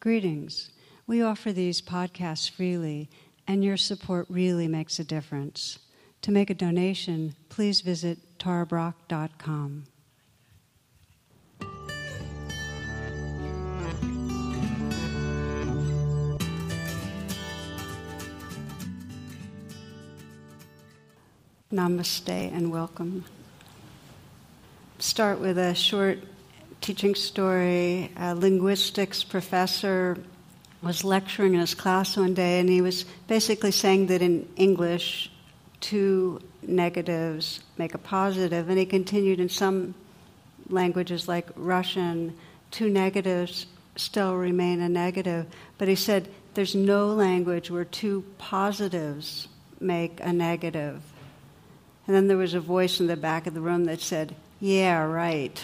Greetings. We offer these podcasts freely, and your support really makes a difference. To make a donation, please visit tarabrach.com. Namaste and welcome. Start with a short teaching story. A linguistics professor was lecturing in his class one day, and he was basically saying that in English, two negatives make a positive. and he continued in some languages like Russian, two negatives still remain a negative. But he said there's no language where two positives make a negative. And then there was a voice in the back of the room that said, Yeah, right.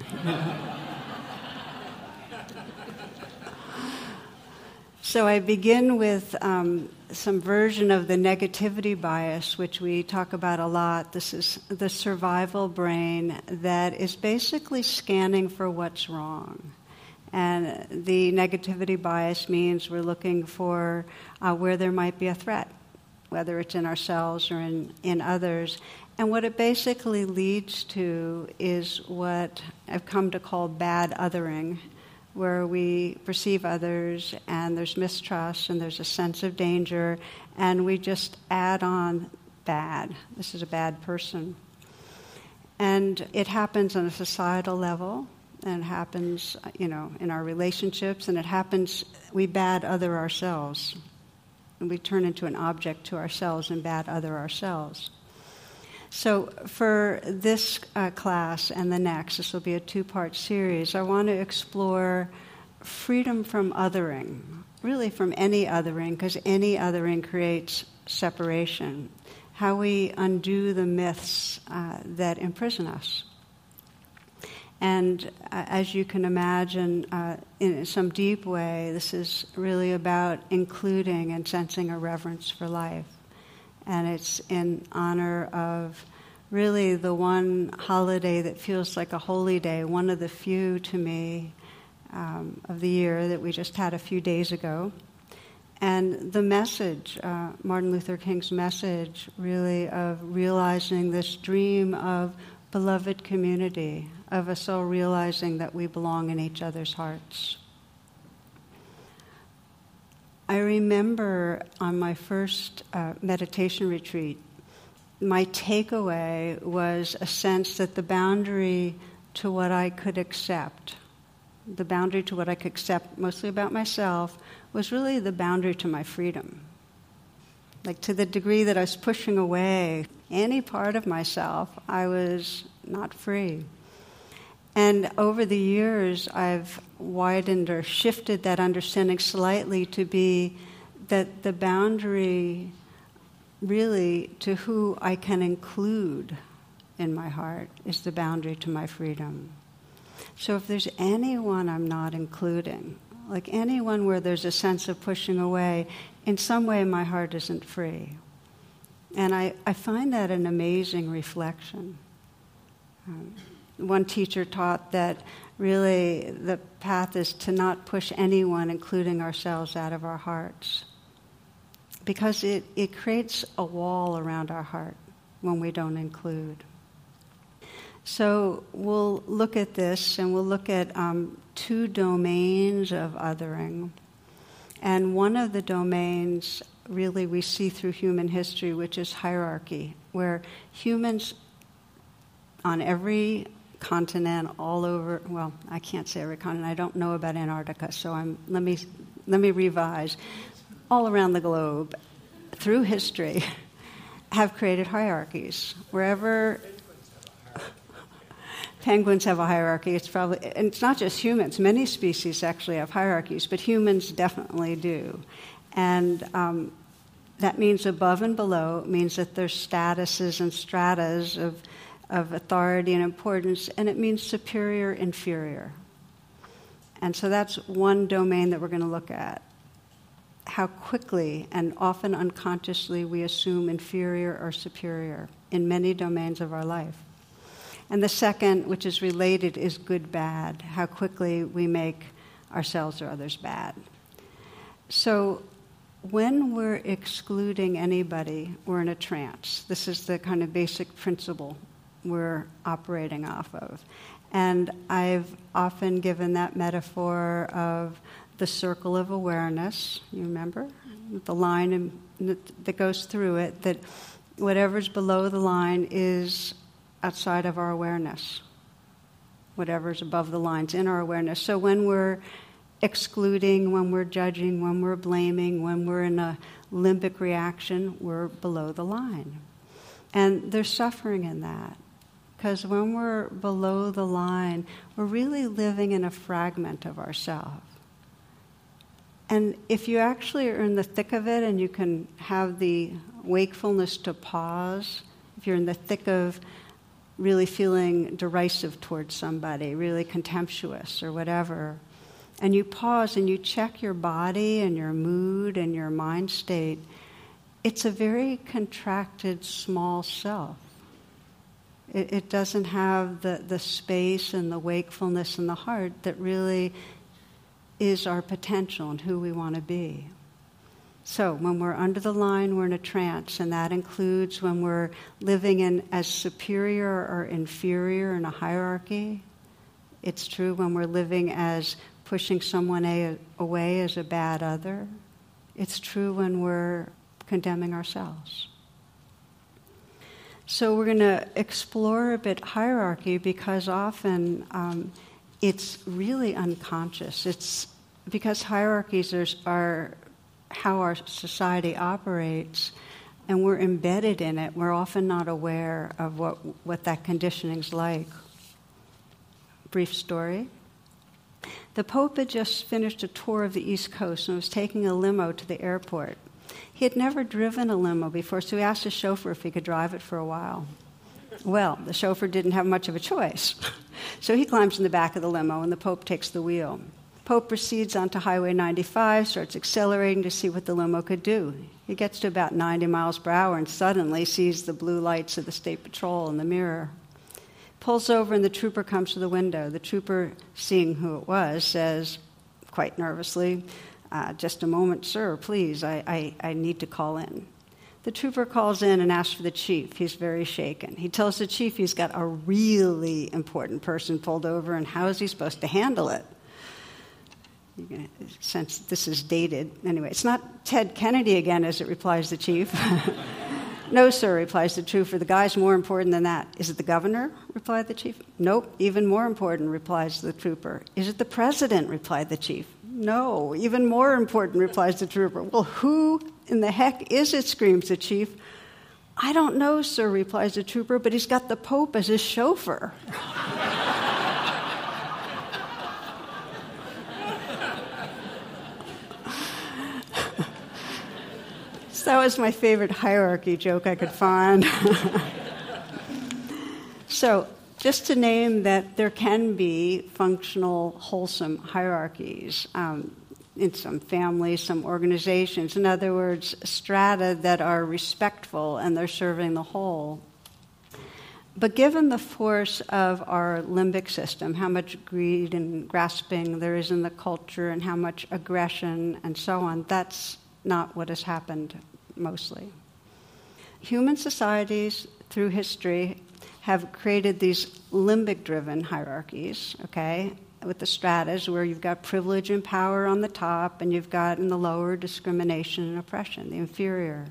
so I begin with um, some version of the negativity bias, which we talk about a lot. This is the survival brain that is basically scanning for what's wrong. And the negativity bias means we're looking for uh, where there might be a threat, whether it's in ourselves or in, in others. And what it basically leads to is what I've come to call bad othering, where we perceive others and there's mistrust and there's a sense of danger, and we just add on bad. This is a bad person. And it happens on a societal level, and it happens, you know, in our relationships, and it happens, we bad other ourselves. And we turn into an object to ourselves and bad other ourselves. So, for this uh, class and the next, this will be a two part series, I want to explore freedom from othering, really from any othering, because any othering creates separation. How we undo the myths uh, that imprison us. And uh, as you can imagine, uh, in some deep way, this is really about including and sensing a reverence for life and it's in honor of really the one holiday that feels like a holy day, one of the few to me um, of the year that we just had a few days ago. And the message, uh, Martin Luther King's message, really of realizing this dream of beloved community, of us all realizing that we belong in each other's hearts. I remember on my first uh, meditation retreat, my takeaway was a sense that the boundary to what I could accept, the boundary to what I could accept, mostly about myself, was really the boundary to my freedom. Like to the degree that I was pushing away any part of myself, I was not free. And over the years, I've widened or shifted that understanding slightly to be that the boundary really to who I can include in my heart is the boundary to my freedom. So if there's anyone I'm not including, like anyone where there's a sense of pushing away, in some way my heart isn't free. And I, I find that an amazing reflection. Um, one teacher taught that really the path is to not push anyone, including ourselves, out of our hearts. Because it, it creates a wall around our heart when we don't include. So we'll look at this and we'll look at um, two domains of othering. And one of the domains really we see through human history, which is hierarchy, where humans on every continent all over. Well, I can't say every continent. I don't know about Antarctica, so I'm, let me let me revise. All around the globe, through history, have created hierarchies. Wherever penguins have a hierarchy, it's probably and it's not just humans. Many species actually have hierarchies, but humans definitely do, and. Um, that means above and below. Means that there's statuses and stratas of of authority and importance, and it means superior, inferior. And so that's one domain that we're going to look at. How quickly and often unconsciously we assume inferior or superior in many domains of our life. And the second, which is related, is good bad. How quickly we make ourselves or others bad. So when we're excluding anybody, we're in a trance. This is the kind of basic principle we're operating off of. And I've often given that metaphor of the circle of awareness. You remember? The line that goes through it, that whatever's below the line is outside of our awareness. Whatever's above the line's in our awareness. So when we're excluding, when we're judging, when we're blaming, when we're in a limbic reaction, we're below the line. And there's suffering in that. Because when we're below the line, we're really living in a fragment of ourselves. And if you actually are in the thick of it and you can have the wakefulness to pause, if you're in the thick of really feeling derisive towards somebody, really contemptuous or whatever, and you pause and you check your body and your mood and your mind state, it's a very contracted small self. It, it doesn't have the, the space and the wakefulness in the heart that really is our potential and who we want to be. So, when we're under the line, we're in a trance, and that includes when we're living in as superior or inferior in a hierarchy. It's true when we're living as pushing someone a, away as a bad other. It's true when we're condemning ourselves. So we're going to explore a bit hierarchy because often um, it's really unconscious. It's because hierarchies are, are how our society operates, and we're embedded in it. We're often not aware of what what that conditioning's like. Brief story. The Pope had just finished a tour of the East Coast and was taking a limo to the airport. He had never driven a limo before, so he asked his chauffeur if he could drive it for a while. Well, the chauffeur didn't have much of a choice. So he climbs in the back of the limo and the Pope takes the wheel. Pope proceeds onto Highway 95, starts accelerating to see what the limo could do. He gets to about 90 miles per hour and suddenly sees the blue lights of the State Patrol in the mirror pulls over and the trooper comes to the window. The trooper, seeing who it was, says, quite nervously, uh, Just a moment, sir, please, I, I, I need to call in. The trooper calls in and asks for the chief. He's very shaken. He tells the chief he's got a really important person pulled over, and how is he supposed to handle it? Since this is dated, anyway, it's not Ted Kennedy again, as it replies the chief. No, sir, replies the trooper. The guy's more important than that. Is it the governor? replied the chief. Nope, even more important, replies the trooper. Is it the president? replied the chief. No, even more important, replies the trooper. Well, who in the heck is it? screams the chief. I don't know, sir, replies the trooper, but he's got the Pope as his chauffeur. So that was my favorite hierarchy joke I could find. so, just to name that there can be functional, wholesome hierarchies um, in some families, some organizations. In other words, strata that are respectful and they're serving the whole. But given the force of our limbic system, how much greed and grasping there is in the culture, and how much aggression and so on, that's not what has happened mostly. Human societies through history have created these limbic driven hierarchies, okay, with the stratas where you've got privilege and power on the top, and you've got in the lower discrimination and oppression, the inferior.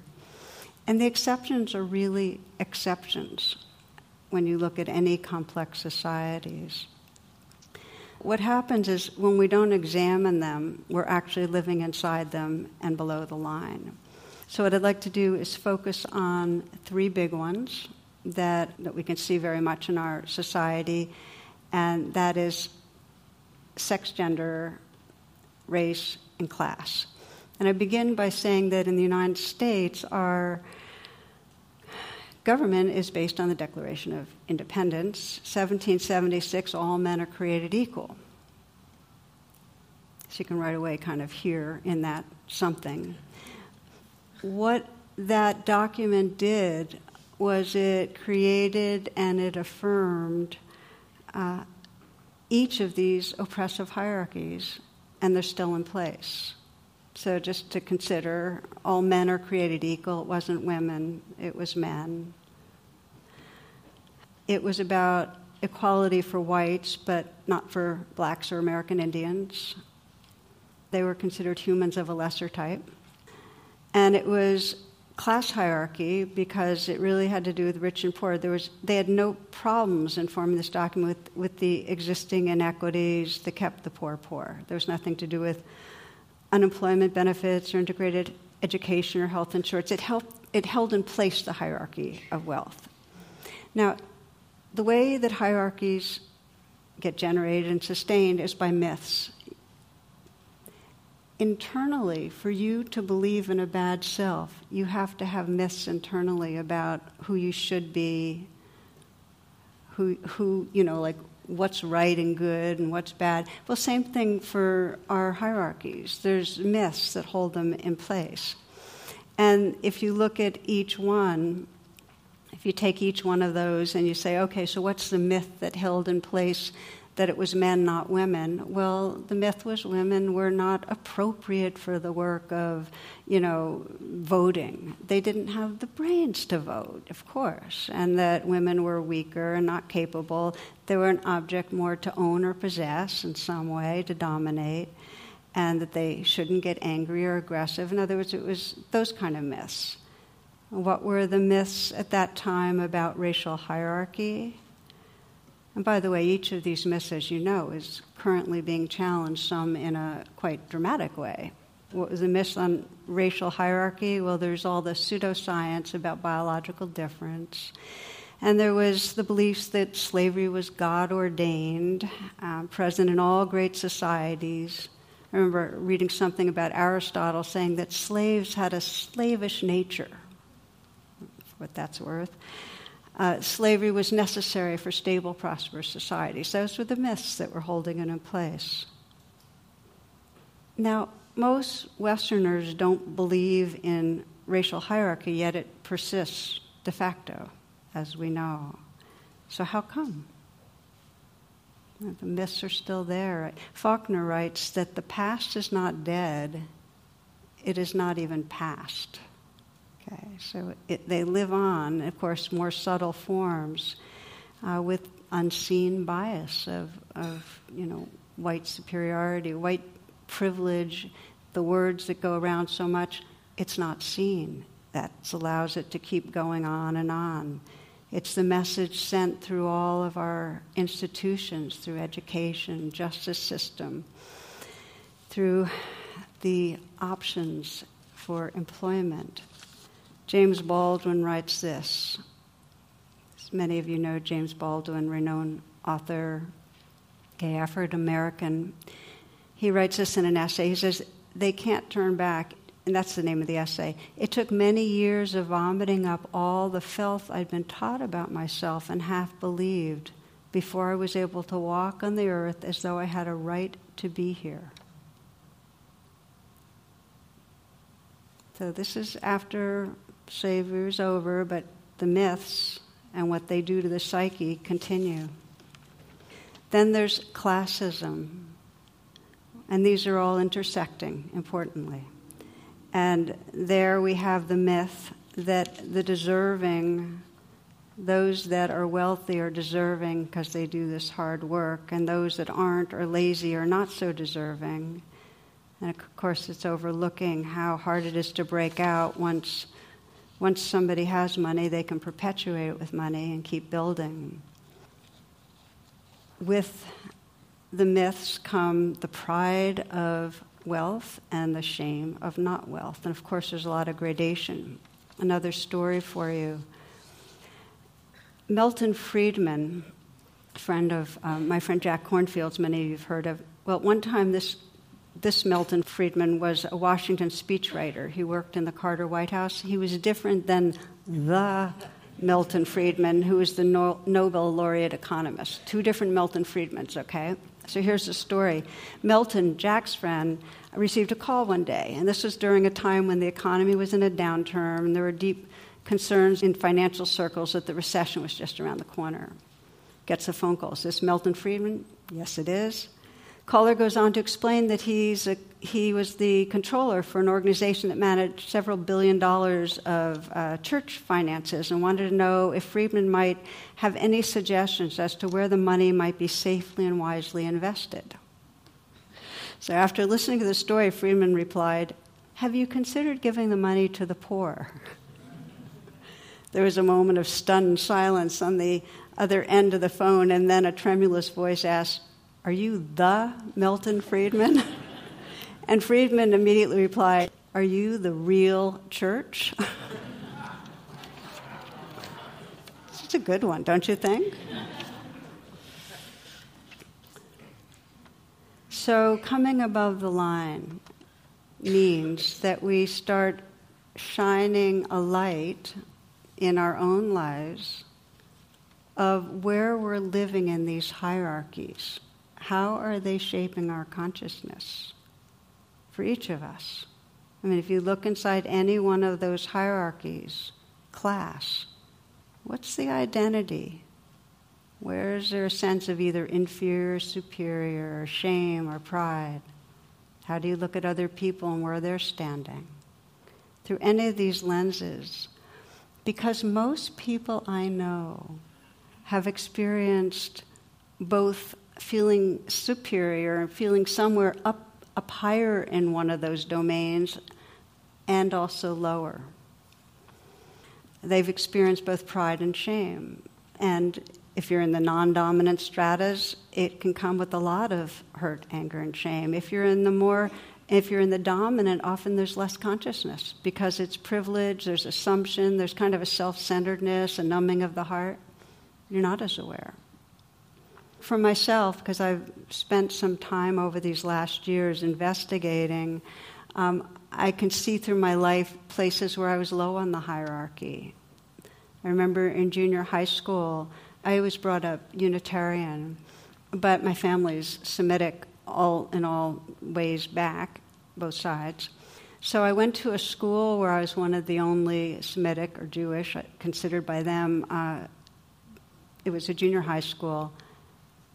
And the exceptions are really exceptions when you look at any complex societies. What happens is when we don't examine them, we're actually living inside them and below the line. So, what I'd like to do is focus on three big ones that, that we can see very much in our society, and that is sex, gender, race, and class. And I begin by saying that in the United States, our government is based on the Declaration of Independence. 1776, all men are created equal. So you can right away kind of hear in that something what that document did was it created and it affirmed uh, each of these oppressive hierarchies and they're still in place. So, just to consider, all men are created equal. It wasn't women, it was men. It was about equality for whites, but not for blacks or American Indians. They were considered humans of a lesser type. And it was class hierarchy because it really had to do with rich and poor. There was, they had no problems in forming this document with, with the existing inequities that kept the poor poor. There was nothing to do with unemployment benefits or integrated education or health insurance. It, helped, it held in place the hierarchy of wealth. Now, the way that hierarchies get generated and sustained is by myths internally, for you to believe in a bad self, you have to have myths internally about who you should be, who, who you know, like what's right and good and what's bad. Well, same thing for our hierarchies. There's myths that hold them in place. And if you look at each one, if you take each one of those and you say, okay, so what's the myth that held in place that it was men, not women. Well, the myth was women were not appropriate for the work of, you know, voting. They didn't have the brains to vote, of course, and that women were weaker and not capable. They were an object more to own or possess in some way, to dominate, and that they shouldn't get angry or aggressive. In other words, it was those kind of myths. What were the myths at that time about racial hierarchy? And by the way, each of these myths, as you know, is currently being challenged, some in a quite dramatic way. What was the myth on racial hierarchy? Well, there's all the pseudoscience about biological difference. And there was the beliefs that slavery was God ordained, uh, present in all great societies. I remember reading something about Aristotle saying that slaves had a slavish nature, for what that's worth uh, slavery was necessary for stable, prosperous societies. Those were the myths that were holding it in place. Now, most Westerners don't believe in racial hierarchy, yet it persists de facto, as we know. So, how come? The myths are still there. Faulkner writes that the past is not dead, it is not even past. Okay, so it, they live on, of course, more subtle forms uh, with unseen bias of, of, you know, white superiority, white privilege, the words that go around so much, it's not seen. That allows it to keep going on and on. It's the message sent through all of our institutions, through education, justice system, through the options for employment. James Baldwin writes this. As many of you know James Baldwin, renowned author, gay African American. He writes this in an essay. He says, They can't turn back. And that's the name of the essay. It took many years of vomiting up all the filth I'd been taught about myself and half believed before I was able to walk on the earth as though I had a right to be here. So, this is after Savior's over, but the myths and what they do to the psyche continue. Then there's classism, and these are all intersecting, importantly. And there we have the myth that the deserving, those that are wealthy are deserving because they do this hard work, and those that aren't are lazy or not so deserving. And of course, it's overlooking how hard it is to break out once once somebody has money, they can perpetuate it with money and keep building. With the myths come the pride of wealth and the shame of not wealth. And of course, there's a lot of gradation. Another story for you. Milton Friedman, friend of um, my friend Jack Kornfield's, many of you have heard of. Well, one time this this Milton Friedman was a Washington speechwriter. He worked in the Carter White House. He was different than the Milton Friedman, who was the no- Nobel laureate economist. Two different Milton Friedmans, okay? So here's the story. Milton, Jack's friend, received a call one day, and this was during a time when the economy was in a downturn and there were deep concerns in financial circles that the recession was just around the corner. Gets a phone call. Is this Milton Friedman? Yes, it is. Kohler goes on to explain that he's a, he was the controller for an organization that managed several billion dollars of uh, church finances and wanted to know if Friedman might have any suggestions as to where the money might be safely and wisely invested. So, after listening to the story, Friedman replied, Have you considered giving the money to the poor? There was a moment of stunned silence on the other end of the phone, and then a tremulous voice asked, Are you the Milton Friedman? and Friedman immediately replied, Are you the real church? it's a good one, don't you think? So, coming above the line means that we start shining a light in our own lives of where we're living in these hierarchies. How are they shaping our consciousness for each of us? I mean, if you look inside any one of those hierarchies, class, what's the identity? Where is there a sense of either inferior, superior, or shame or pride? How do you look at other people and where they're standing? Through any of these lenses, because most people I know have experienced both feeling superior and feeling somewhere up, up higher in one of those domains and also lower. They've experienced both pride and shame. And if you're in the non dominant stratas, it can come with a lot of hurt, anger, and shame. If you're in the more if you're in the dominant, often there's less consciousness because it's privilege, there's assumption, there's kind of a self centeredness, a numbing of the heart. You're not as aware. For myself, because I've spent some time over these last years investigating, um, I can see through my life places where I was low on the hierarchy. I remember in junior high school, I was brought up Unitarian, but my family's Semitic all in all ways back, both sides. So I went to a school where I was one of the only Semitic or Jewish uh, considered by them. Uh, it was a junior high school,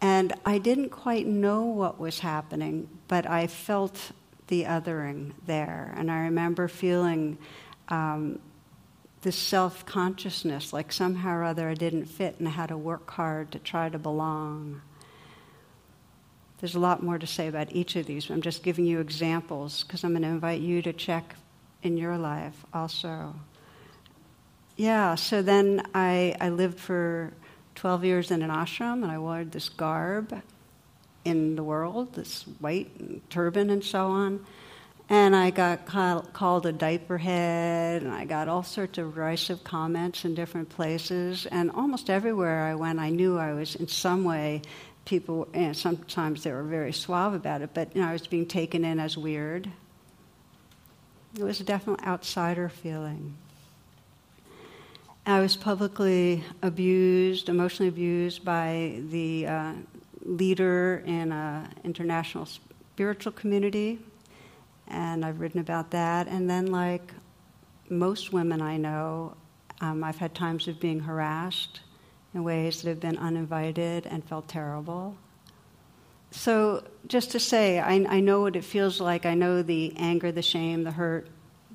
and I didn't quite know what was happening, but I felt the othering there, and I remember feeling. Um, this self consciousness, like somehow or other I didn't fit and I had to work hard to try to belong. There's a lot more to say about each of these, but I'm just giving you examples because I'm going to invite you to check in your life also. Yeah, so then I, I lived for 12 years in an ashram and I wore this garb in the world, this white turban and so on. And I got called a diaper head, and I got all sorts of derisive comments in different places. And almost everywhere I went, I knew I was in some way people, and sometimes they were very suave about it, but you know, I was being taken in as weird. It was a definite outsider feeling. I was publicly abused, emotionally abused by the uh, leader in an international spiritual community, and I've written about that. And then, like most women I know, um, I've had times of being harassed in ways that have been uninvited and felt terrible. So, just to say, I, I know what it feels like. I know the anger, the shame, the hurt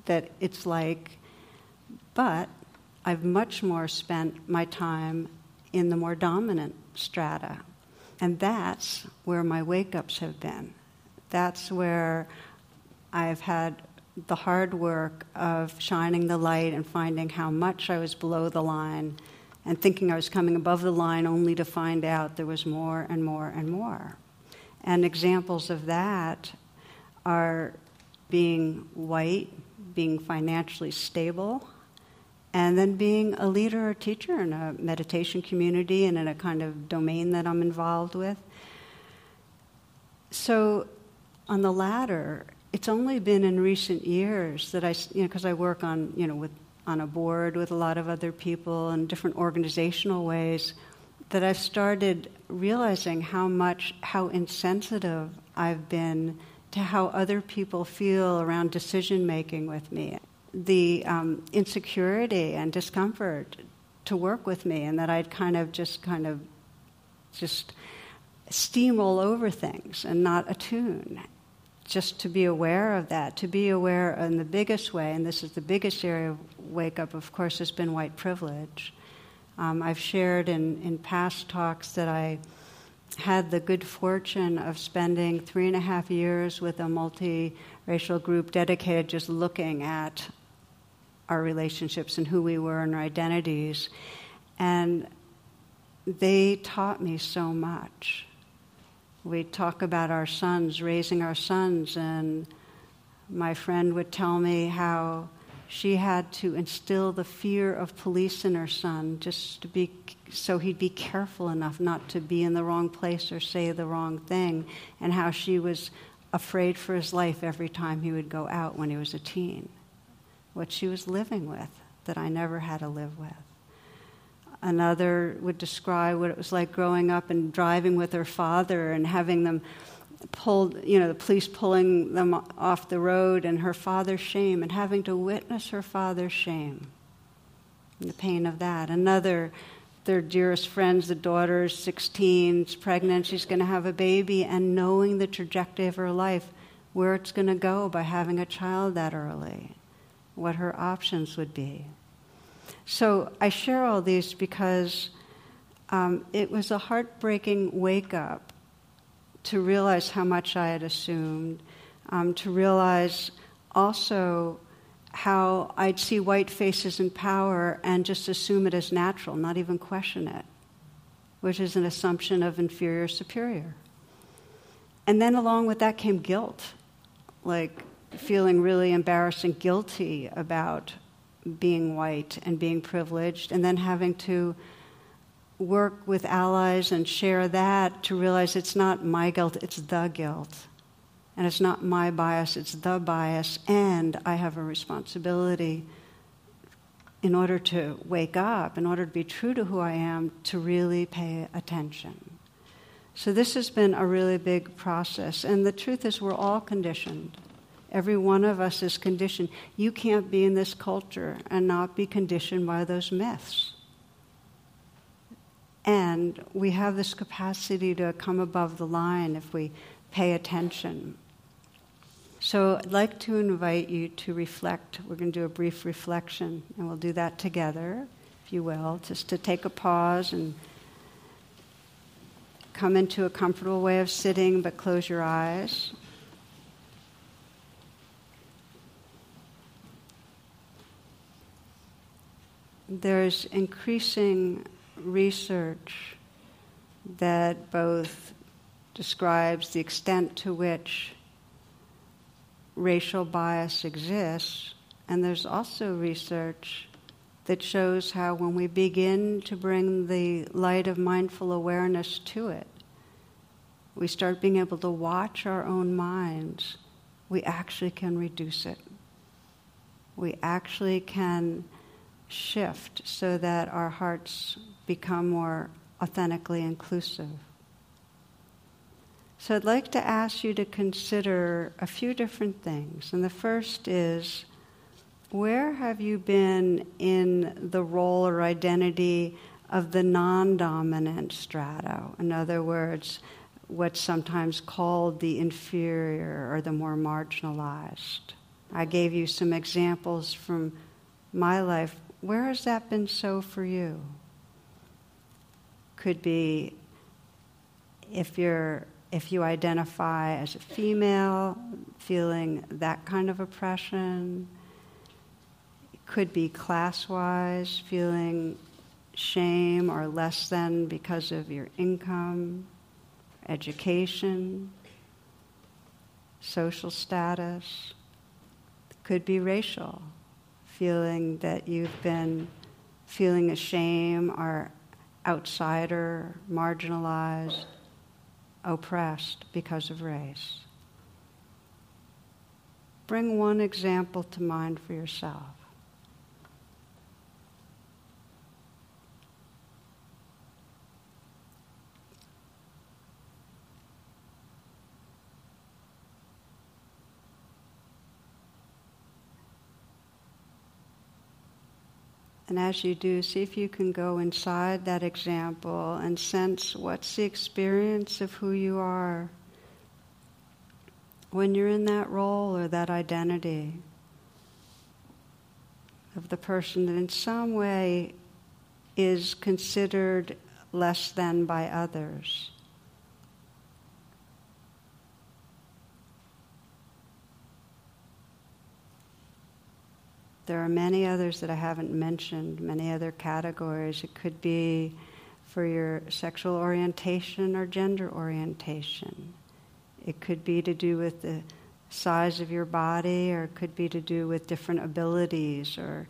that it's like, but I've much more spent my time in the more dominant strata. And that's where my wake ups have been. That's where I've had the hard work of shining the light and finding how much I was below the line and thinking I was coming above the line only to find out there was more and more and more. And examples of that are being white, being financially stable, and then being a leader or teacher in a meditation community and in a kind of domain that I'm involved with. So, on the latter, it's only been in recent years that I, you know, because I work on, you know, with on a board with a lot of other people in different organizational ways that I've started realizing how much, how insensitive I've been to how other people feel around decision making with me. The um, insecurity and discomfort to work with me, and that I'd kind of just kind of just steamroll over things and not attune. Just to be aware of that, to be aware in the biggest way, and this is the biggest area of wake up, of course, has been white privilege. Um, I've shared in, in past talks that I had the good fortune of spending three and a half years with a multiracial group dedicated just looking at our relationships and who we were and our identities. And they taught me so much. We talk about our sons, raising our sons, and my friend would tell me how she had to instill the fear of police in her son just to be so he'd be careful enough not to be in the wrong place or say the wrong thing and how she was afraid for his life every time he would go out when he was a teen what she was living with that I never had to live with another would describe what it was like growing up and driving with her father and having them pulled, you know, the police pulling them off the road and her father's shame and having to witness her father's shame and the pain of that. Another, their dearest friends, the daughter's 16, is pregnant, she's going to have a baby, and knowing the trajectory of her life, where it's going to go by having a child that early, what her options would be. So I share all these because um, it was a heartbreaking wake up to realize how much I had assumed, um, to realize also how I'd see white faces in power and just assume it as natural, not even question it, which is an assumption of inferior superior. And then along with that came guilt, like feeling really embarrassed and guilty about being white and being privileged, and then having to work with allies and share that to realize it's not my guilt, it's the guilt. And it's not my bias, it's the bias, and I have a responsibility in order to wake up, in order to be true to who I am, to really pay attention. So, this has been a really big process. And the truth is, we're all conditioned. Every one of us is conditioned. You can't be in this culture and not be conditioned by those myths. And we have this capacity to come above the line if we pay attention. So I'd like to invite you to reflect. We're going to do a brief reflection, and we'll do that together, if you will, just to take a pause and come into a comfortable way of sitting, but close your eyes. There's increasing research that both describes the extent to which racial bias exists, and there's also research that shows how when we begin to bring the light of mindful awareness to it, we start being able to watch our own minds, we actually can reduce it. We actually can shift so that our hearts become more authentically inclusive. So I'd like to ask you to consider a few different things. And the first is where have you been in the role or identity of the non dominant strata? In other words, what's sometimes called the inferior or the more marginalized. I gave you some examples from my life. Where has that been so for you? could be if you're if you identify as a female, feeling that kind of oppression. It could be class wise, feeling shame or less than because of your income, education, social status. It could be racial, feeling that you've been feeling a shame or outsider, marginalized, oppressed because of race. Bring one example to mind for yourself. And as you do, see if you can go inside that example and sense what's the experience of who you are when you're in that role or that identity of the person that in some way is considered less than by others. There are many others that I haven't mentioned, many other categories. It could be for your sexual orientation or gender orientation. It could be to do with the size of your body, or it could be to do with different abilities or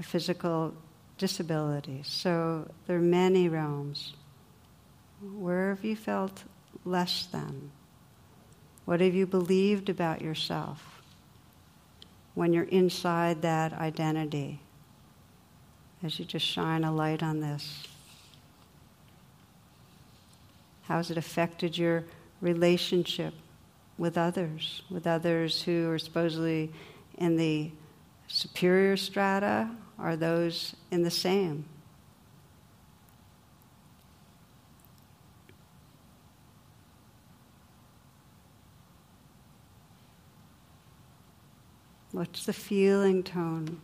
physical disabilities. So there are many realms. Where have you felt less than? What have you believed about yourself when you're inside that identity? As you just shine a light on this. How has it affected your relationship with others, with others who are supposedly in the superior strata or those in the same. What's the feeling tone,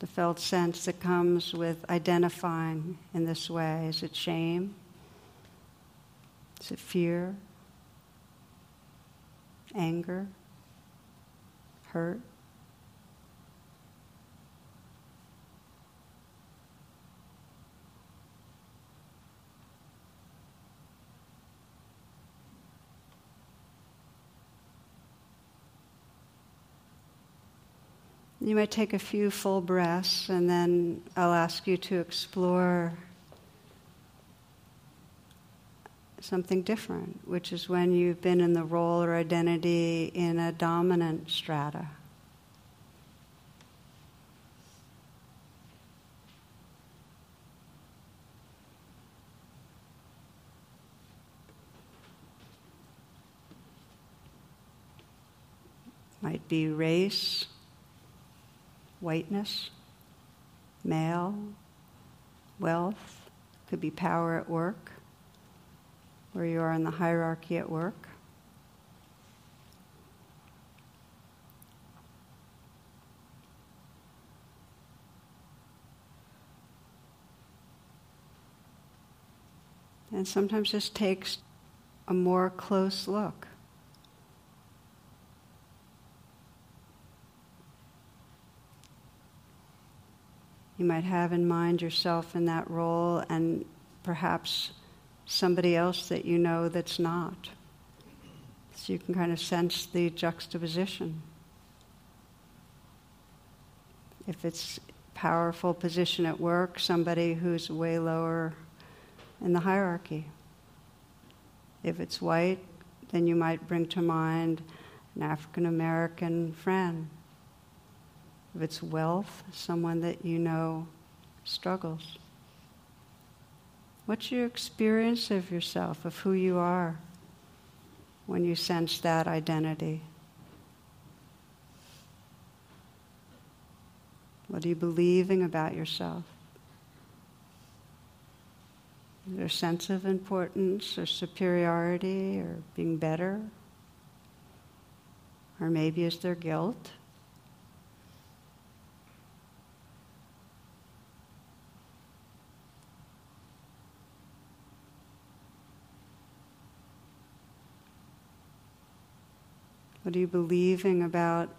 the felt sense that comes with identifying in this way? Is it shame? Is it fear? anger, hurt. You might take a few full breaths, and then I'll ask you to explore something different, which is when you've been in the role or identity in a dominant strata. Might be race, whiteness, male, wealth, could be power at work where you are in the hierarchy at work. And sometimes this takes a more close look. You might have in mind yourself in that role and perhaps somebody else that you know that's not. So you can kind of sense the juxtaposition. If it's powerful position at work, somebody who's way lower in the hierarchy. If it's white, then you might bring to mind an African American friend. If it's wealth, someone that you know struggles. What's your experience of yourself, of who you are, when you sense that identity? What are you believing about yourself? Is there a sense of importance or superiority or being better? Or maybe is there guilt? What are you believing about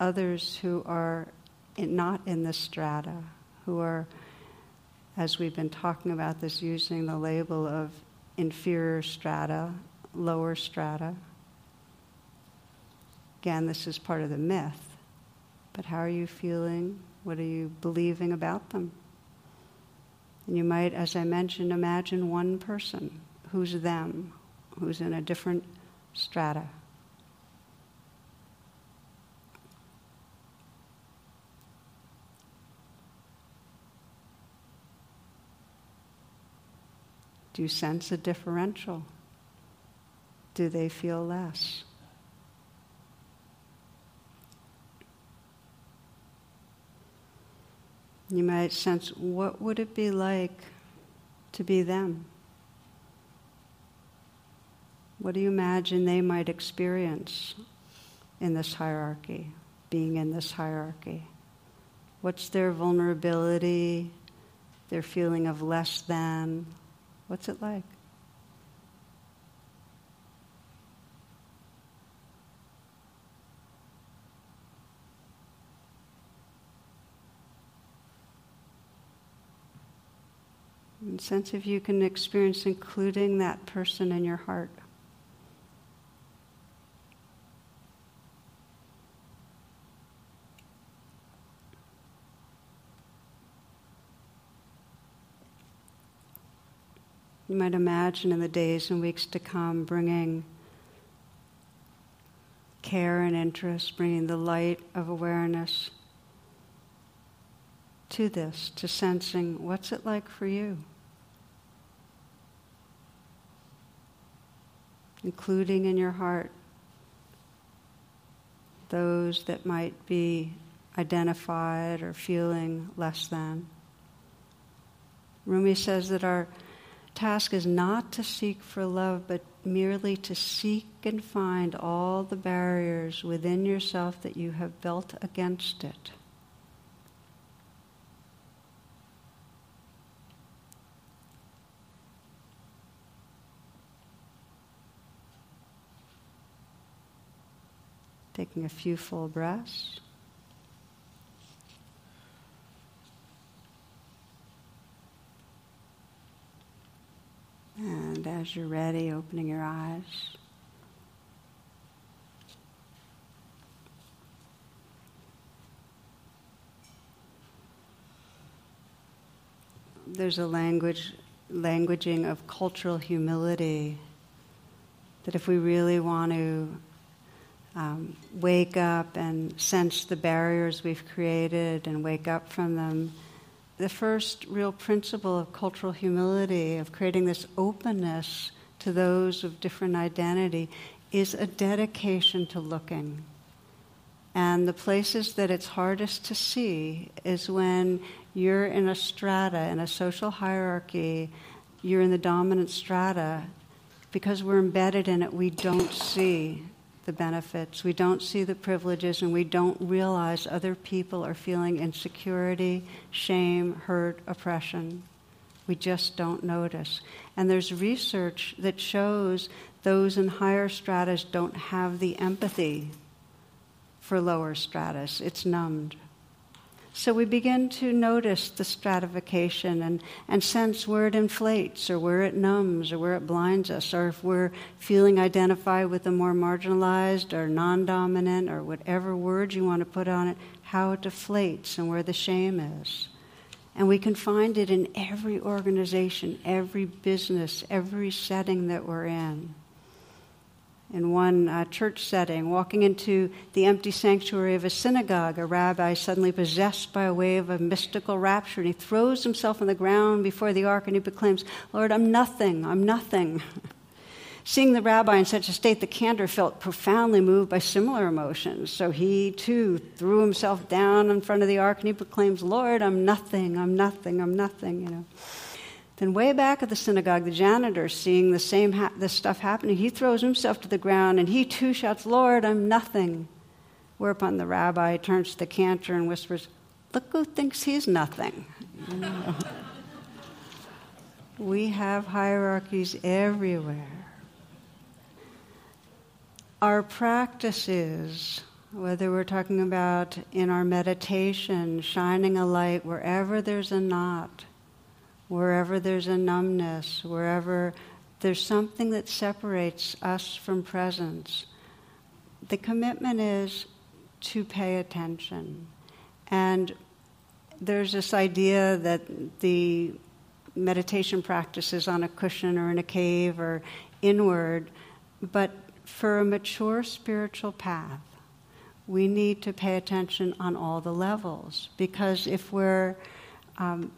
others who are in, not in the strata, who are, as we've been talking about this, using the label of inferior strata, lower strata? Again, this is part of the myth. But how are you feeling? What are you believing about them? And you might, as I mentioned, imagine one person who's them, who's in a different strata. Do you sense a differential? Do they feel less? You might sense what would it be like to be them? What do you imagine they might experience in this hierarchy, being in this hierarchy? What's their vulnerability, their feeling of less than? What's it like? And sense if you can experience including that person in your heart. You might imagine in the days and weeks to come bringing care and interest, bringing the light of awareness to this, to sensing what's it like for you? Including in your heart those that might be identified or feeling less than. Rumi says that our task is not to seek for love, but merely to seek and find all the barriers within yourself that you have built against it. Taking a few full breaths. And as you're ready, opening your eyes. There's a language, languaging of cultural humility that if we really want to um, wake up and sense the barriers we've created and wake up from them, the first real principle of cultural humility, of creating this openness to those of different identity, is a dedication to looking. And the places that it's hardest to see is when you're in a strata, in a social hierarchy, you're in the dominant strata. Because we're embedded in it, we don't see the benefits. We don't see the privileges and we don't realize other people are feeling insecurity, shame, hurt, oppression. We just don't notice. And there's research that shows those in higher stratas don't have the empathy for lower stratus. It's numbed. So we begin to notice the stratification and, and sense where it inflates or where it numbs or where it blinds us, or if we're feeling identified with the more marginalized or non dominant or whatever word you want to put on it, how it deflates and where the shame is. And we can find it in every organization, every business, every setting that we're in in one uh, church setting, walking into the empty sanctuary of a synagogue, a rabbi suddenly possessed by a wave of mystical rapture, and he throws himself on the ground before the ark and he proclaims, Lord, I'm nothing, I'm nothing. Seeing the rabbi in such a state, the cantor felt profoundly moved by similar emotions. So he too threw himself down in front of the ark and he proclaims, Lord, I'm nothing, I'm nothing, I'm nothing, you know. Then, way back at the synagogue, the janitor, seeing the same ha- this stuff happening, he throws himself to the ground and he too shouts, Lord, I'm nothing. Whereupon the rabbi turns to the cantor and whispers, Look who thinks he's nothing. We have hierarchies everywhere. Our practices, whether we're talking about in our meditation, shining a light wherever there's a knot, wherever there's a numbness, wherever there's something that separates us from presence, the commitment is to pay attention. And there's this idea that the meditation practice is on a cushion or in a cave or inward, but for a mature spiritual path, we need to pay attention on all the levels because if we're um,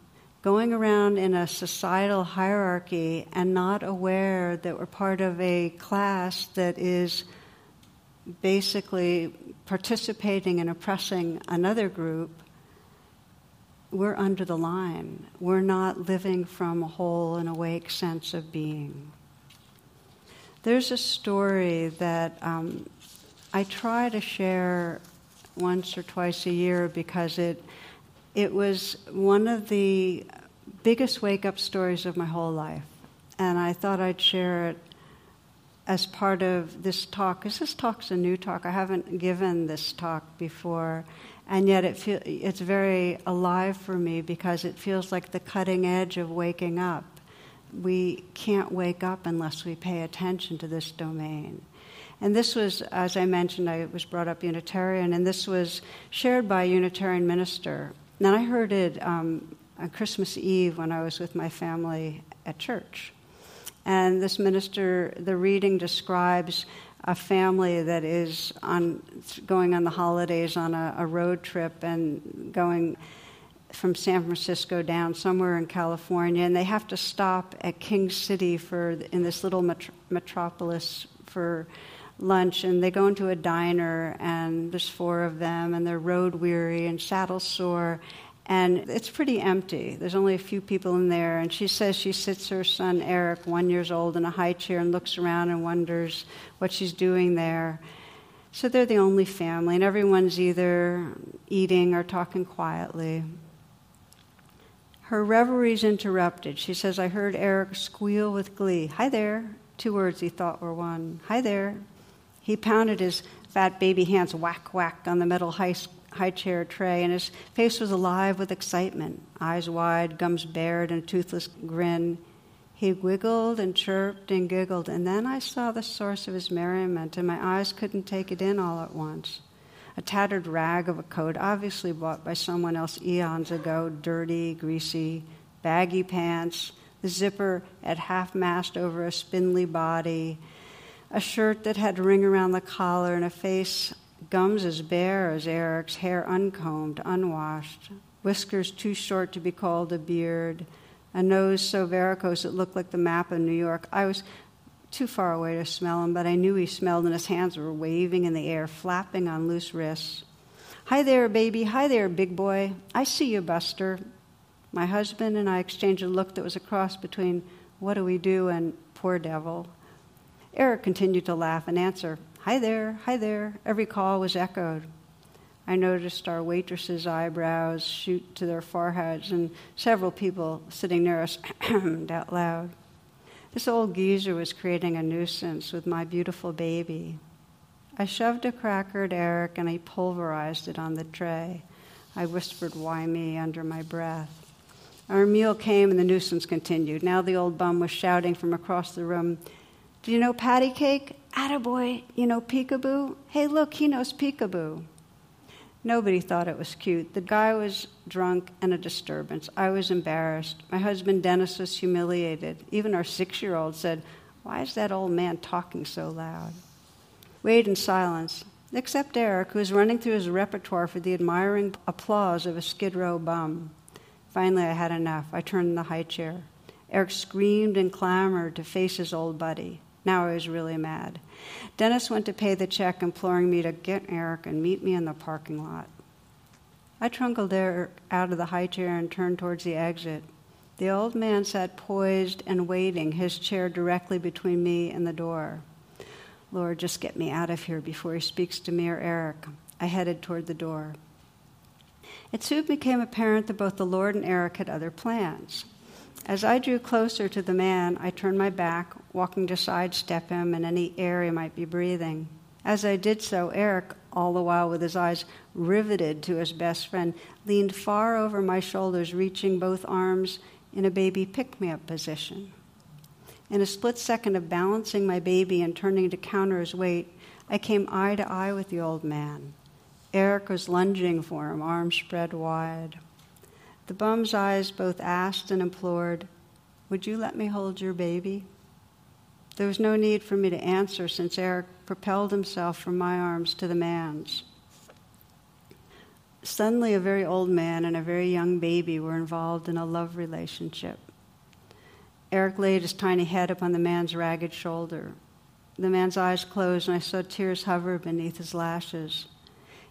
going around in a societal hierarchy and not aware that we're part of a class that is basically participating and oppressing another group, we're under the line. We're not living from a whole and awake sense of being. There's a story that um, I try to share once or twice a year because it it was one of the biggest wake up stories of my whole life, and I thought I'd share it as part of this talk. Because this talk's a new talk. I haven't given this talk before, and yet it feel, it's very alive for me because it feels like the cutting edge of waking up. We can't wake up unless we pay attention to this domain. And this was, as I mentioned, I was brought up Unitarian, and this was shared by a Unitarian minister. And I heard it um, on Christmas Eve when I was with my family at church. And this minister, the reading describes a family that is on going on the holidays on a, a road trip and going from San Francisco down somewhere in California, and they have to stop at King City for in this little met- metropolis for lunch. And they go into a diner, and there's four of them, and they're road weary and saddle sore, and it's pretty empty. There's only a few people in there. And she says she sits her son Eric, one years old, in a high chair and looks around and wonders what she's doing there. So they're the only family, and everyone's either eating or talking quietly. Her reverie's interrupted. She says, I heard Eric squeal with glee. Hi there. Two words he thought were one. Hi there. He pounded his fat baby hands whack whack on the metal high high chair tray, and his face was alive with excitement, eyes wide, gums bared, and a toothless grin. He wiggled and chirped and giggled, and then I saw the source of his merriment, and my eyes couldn't take it in all at once. A tattered rag of a coat, obviously bought by someone else eons ago, dirty, greasy, baggy pants, the zipper at half mast over a spindly body, a shirt that had a ring around the collar, and a face gums as bare as Eric's, hair uncombed, unwashed, whiskers too short to be called a beard, a nose so varicose it looked like the map of New York. I was too far away to smell him, but I knew he smelled, and his hands were waving in the air, flapping on loose wrists. Hi there, baby. Hi there, big boy. I see you, Buster. My husband and I exchanged a look that was a cross between what do we do and poor devil. Eric continued to laugh and answer, Hi there, hi there. Every call was echoed. I noticed our waitresses' eyebrows shoot to their foreheads, and several people sitting near us out loud. This old geezer was creating a nuisance with my beautiful baby. I shoved a cracker at Eric and he pulverized it on the tray. I whispered, Why me, under my breath. Our meal came and the nuisance continued. Now the old bum was shouting from across the room, Do you know patty cake? Attaboy, you know peekaboo? Hey, look, he knows peekaboo. Nobody thought it was cute. The guy was drunk and a disturbance. I was embarrassed. My husband Dennis was humiliated. Even our six year old said, Why is that old man talking so loud? Wait in silence, except Eric, who was running through his repertoire for the admiring applause of a skid row bum. Finally, I had enough. I turned in the high chair. Eric screamed and clamored to face his old buddy. Now I was really mad. Dennis went to pay the check, imploring me to get Eric and meet me in the parking lot. I trundled Eric out of the high chair and turned towards the exit. The old man sat poised and waiting, his chair directly between me and the door. Lord, just get me out of here before he speaks to me or Eric. I headed toward the door. It soon became apparent that both the Lord and Eric had other plans. As I drew closer to the man, I turned my back, walking to sidestep him and any air he might be breathing. As I did so, Eric, all the while with his eyes riveted to his best friend, leaned far over my shoulders, reaching both arms in a baby pick me up position. In a split second of balancing my baby and turning to counter his weight, I came eye to eye with the old man. Eric was lunging for him, arms spread wide. The bum's eyes both asked and implored, Would you let me hold your baby? There was no need for me to answer since Eric propelled himself from my arms to the man's. Suddenly, a very old man and a very young baby were involved in a love relationship. Eric laid his tiny head upon the man's ragged shoulder. The man's eyes closed, and I saw tears hover beneath his lashes.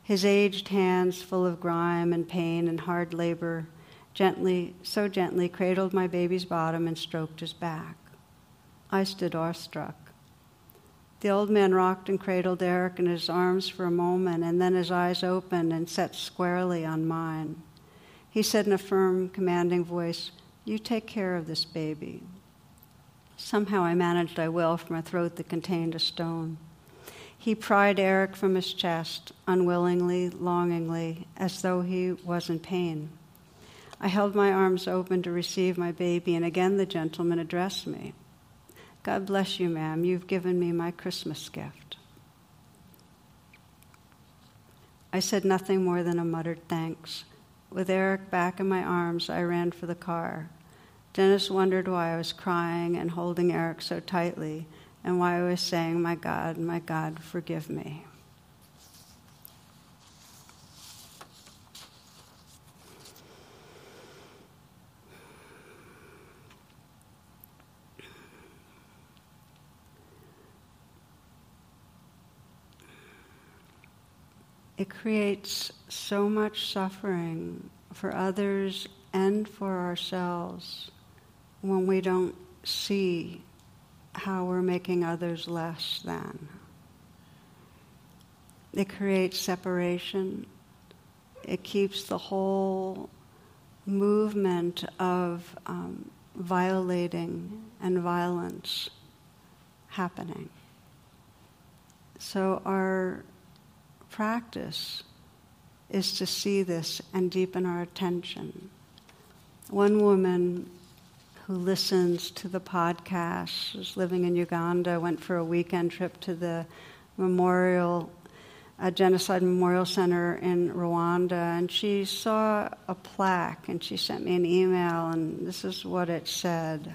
His aged hands, full of grime and pain and hard labor, gently, so gently, cradled my baby's bottom and stroked his back. I stood awestruck. The old man rocked and cradled Eric in his arms for a moment, and then his eyes opened and set squarely on mine. He said in a firm, commanding voice, You take care of this baby. Somehow I managed I will from a throat that contained a stone. He pried Eric from his chest, unwillingly, longingly, as though he was in pain. I held my arms open to receive my baby, and again the gentleman addressed me. God bless you, ma'am. You've given me my Christmas gift. I said nothing more than a muttered thanks. With Eric back in my arms, I ran for the car. Dennis wondered why I was crying and holding Eric so tightly, and why I was saying, My God, my God, forgive me. It creates so much suffering for others and for ourselves when we don't see how we're making others less than. It creates separation. It keeps the whole movement of um, violating and violence happening. So our practice is to see this and deepen our attention. One woman who listens to the podcast is living in Uganda, went for a weekend trip to the memorial, a genocide memorial center in Rwanda, and she saw a plaque and she sent me an email, and this is what it said.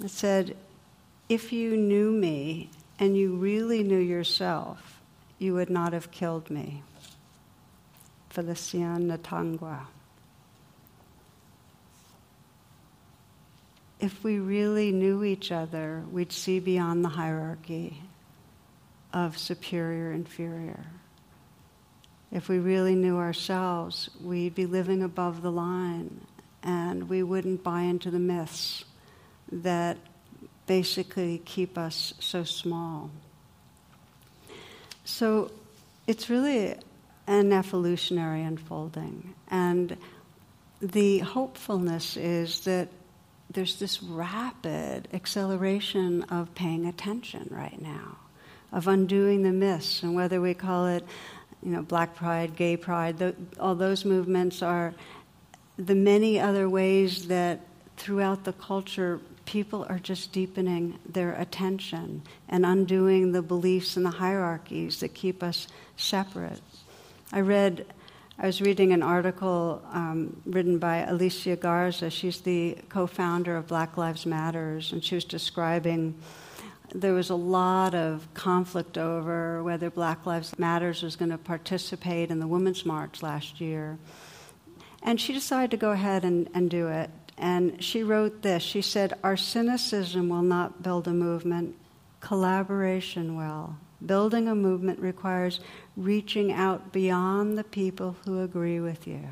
It said, If you knew me and you really knew yourself, you would not have killed me. Felician Natangwa. If we really knew each other, we'd see beyond the hierarchy of superior inferior. If we really knew ourselves, we'd be living above the line and we wouldn't buy into the myths that basically keep us so small. So it's really an evolutionary unfolding. And the hopefulness is that there's this rapid acceleration of paying attention right now, of undoing the myths, and whether we call it, you know, black pride, gay pride, the, all those movements are the many other ways that throughout the culture people are just deepening their attention and undoing the beliefs and the hierarchies that keep us separate. I read, I was reading an article um, written by Alicia Garza. She's the co founder of Black Lives Matters, and she was describing there was a lot of conflict over whether Black Lives Matters was going to participate in the Women's March last year. And she decided to go ahead and, and do it. And she wrote this She said, Our cynicism will not build a movement, collaboration will. Building a movement requires reaching out beyond the people who agree with you.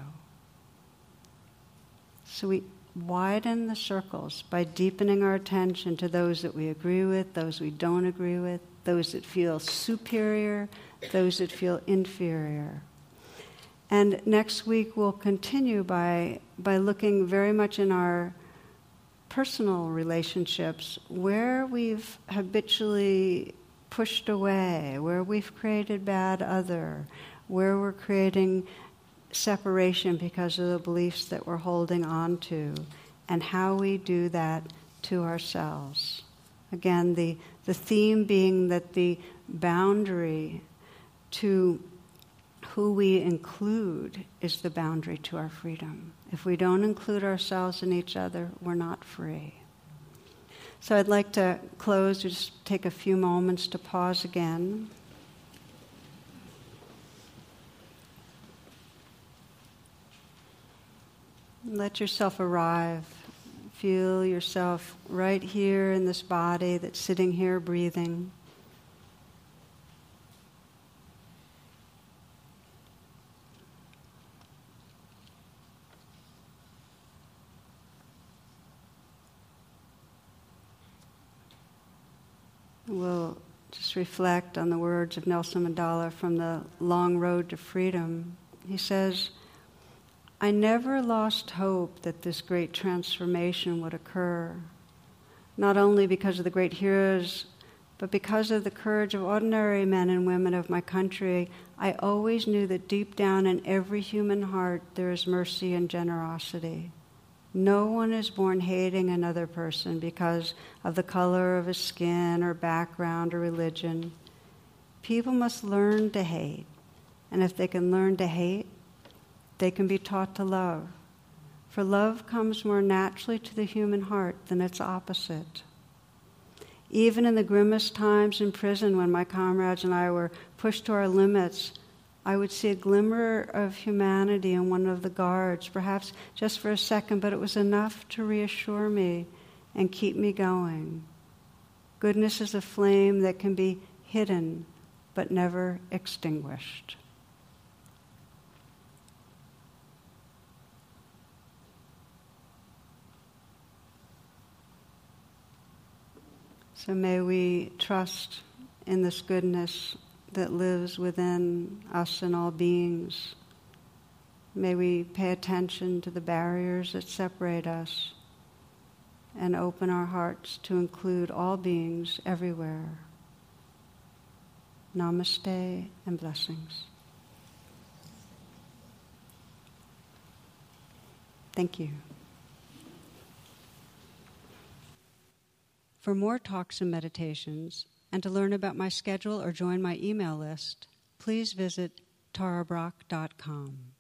So we widen the circles by deepening our attention to those that we agree with, those we don't agree with, those that feel superior, those that feel inferior. And next week we'll continue by, by looking very much in our personal relationships where we've habitually pushed away, where we've created bad other, where we're creating separation because of the beliefs that we're holding on to, and how we do that to ourselves. Again, the, the theme being that the boundary to who we include is the boundary to our freedom. If we don't include ourselves and each other, we're not free. So I'd like to close, just take a few moments to pause again. Let yourself arrive. Feel yourself right here in this body that's sitting here breathing. We'll just reflect on the words of Nelson Mandela from the Long Road to Freedom. He says, I never lost hope that this great transformation would occur, not only because of the great heroes, but because of the courage of ordinary men and women of my country. I always knew that deep down in every human heart there is mercy and generosity. No one is born hating another person because of the color of his skin or background or religion. People must learn to hate. And if they can learn to hate, they can be taught to love. For love comes more naturally to the human heart than its opposite. Even in the grimmest times in prison, when my comrades and I were pushed to our limits, I would see a glimmer of humanity in one of the guards, perhaps just for a second, but it was enough to reassure me and keep me going. Goodness is a flame that can be hidden but never extinguished. So may we trust in this goodness that lives within us and all beings. May we pay attention to the barriers that separate us and open our hearts to include all beings everywhere. Namaste and blessings. Thank you. For more talks and meditations, and to learn about my schedule or join my email list, please visit tarabrach.com.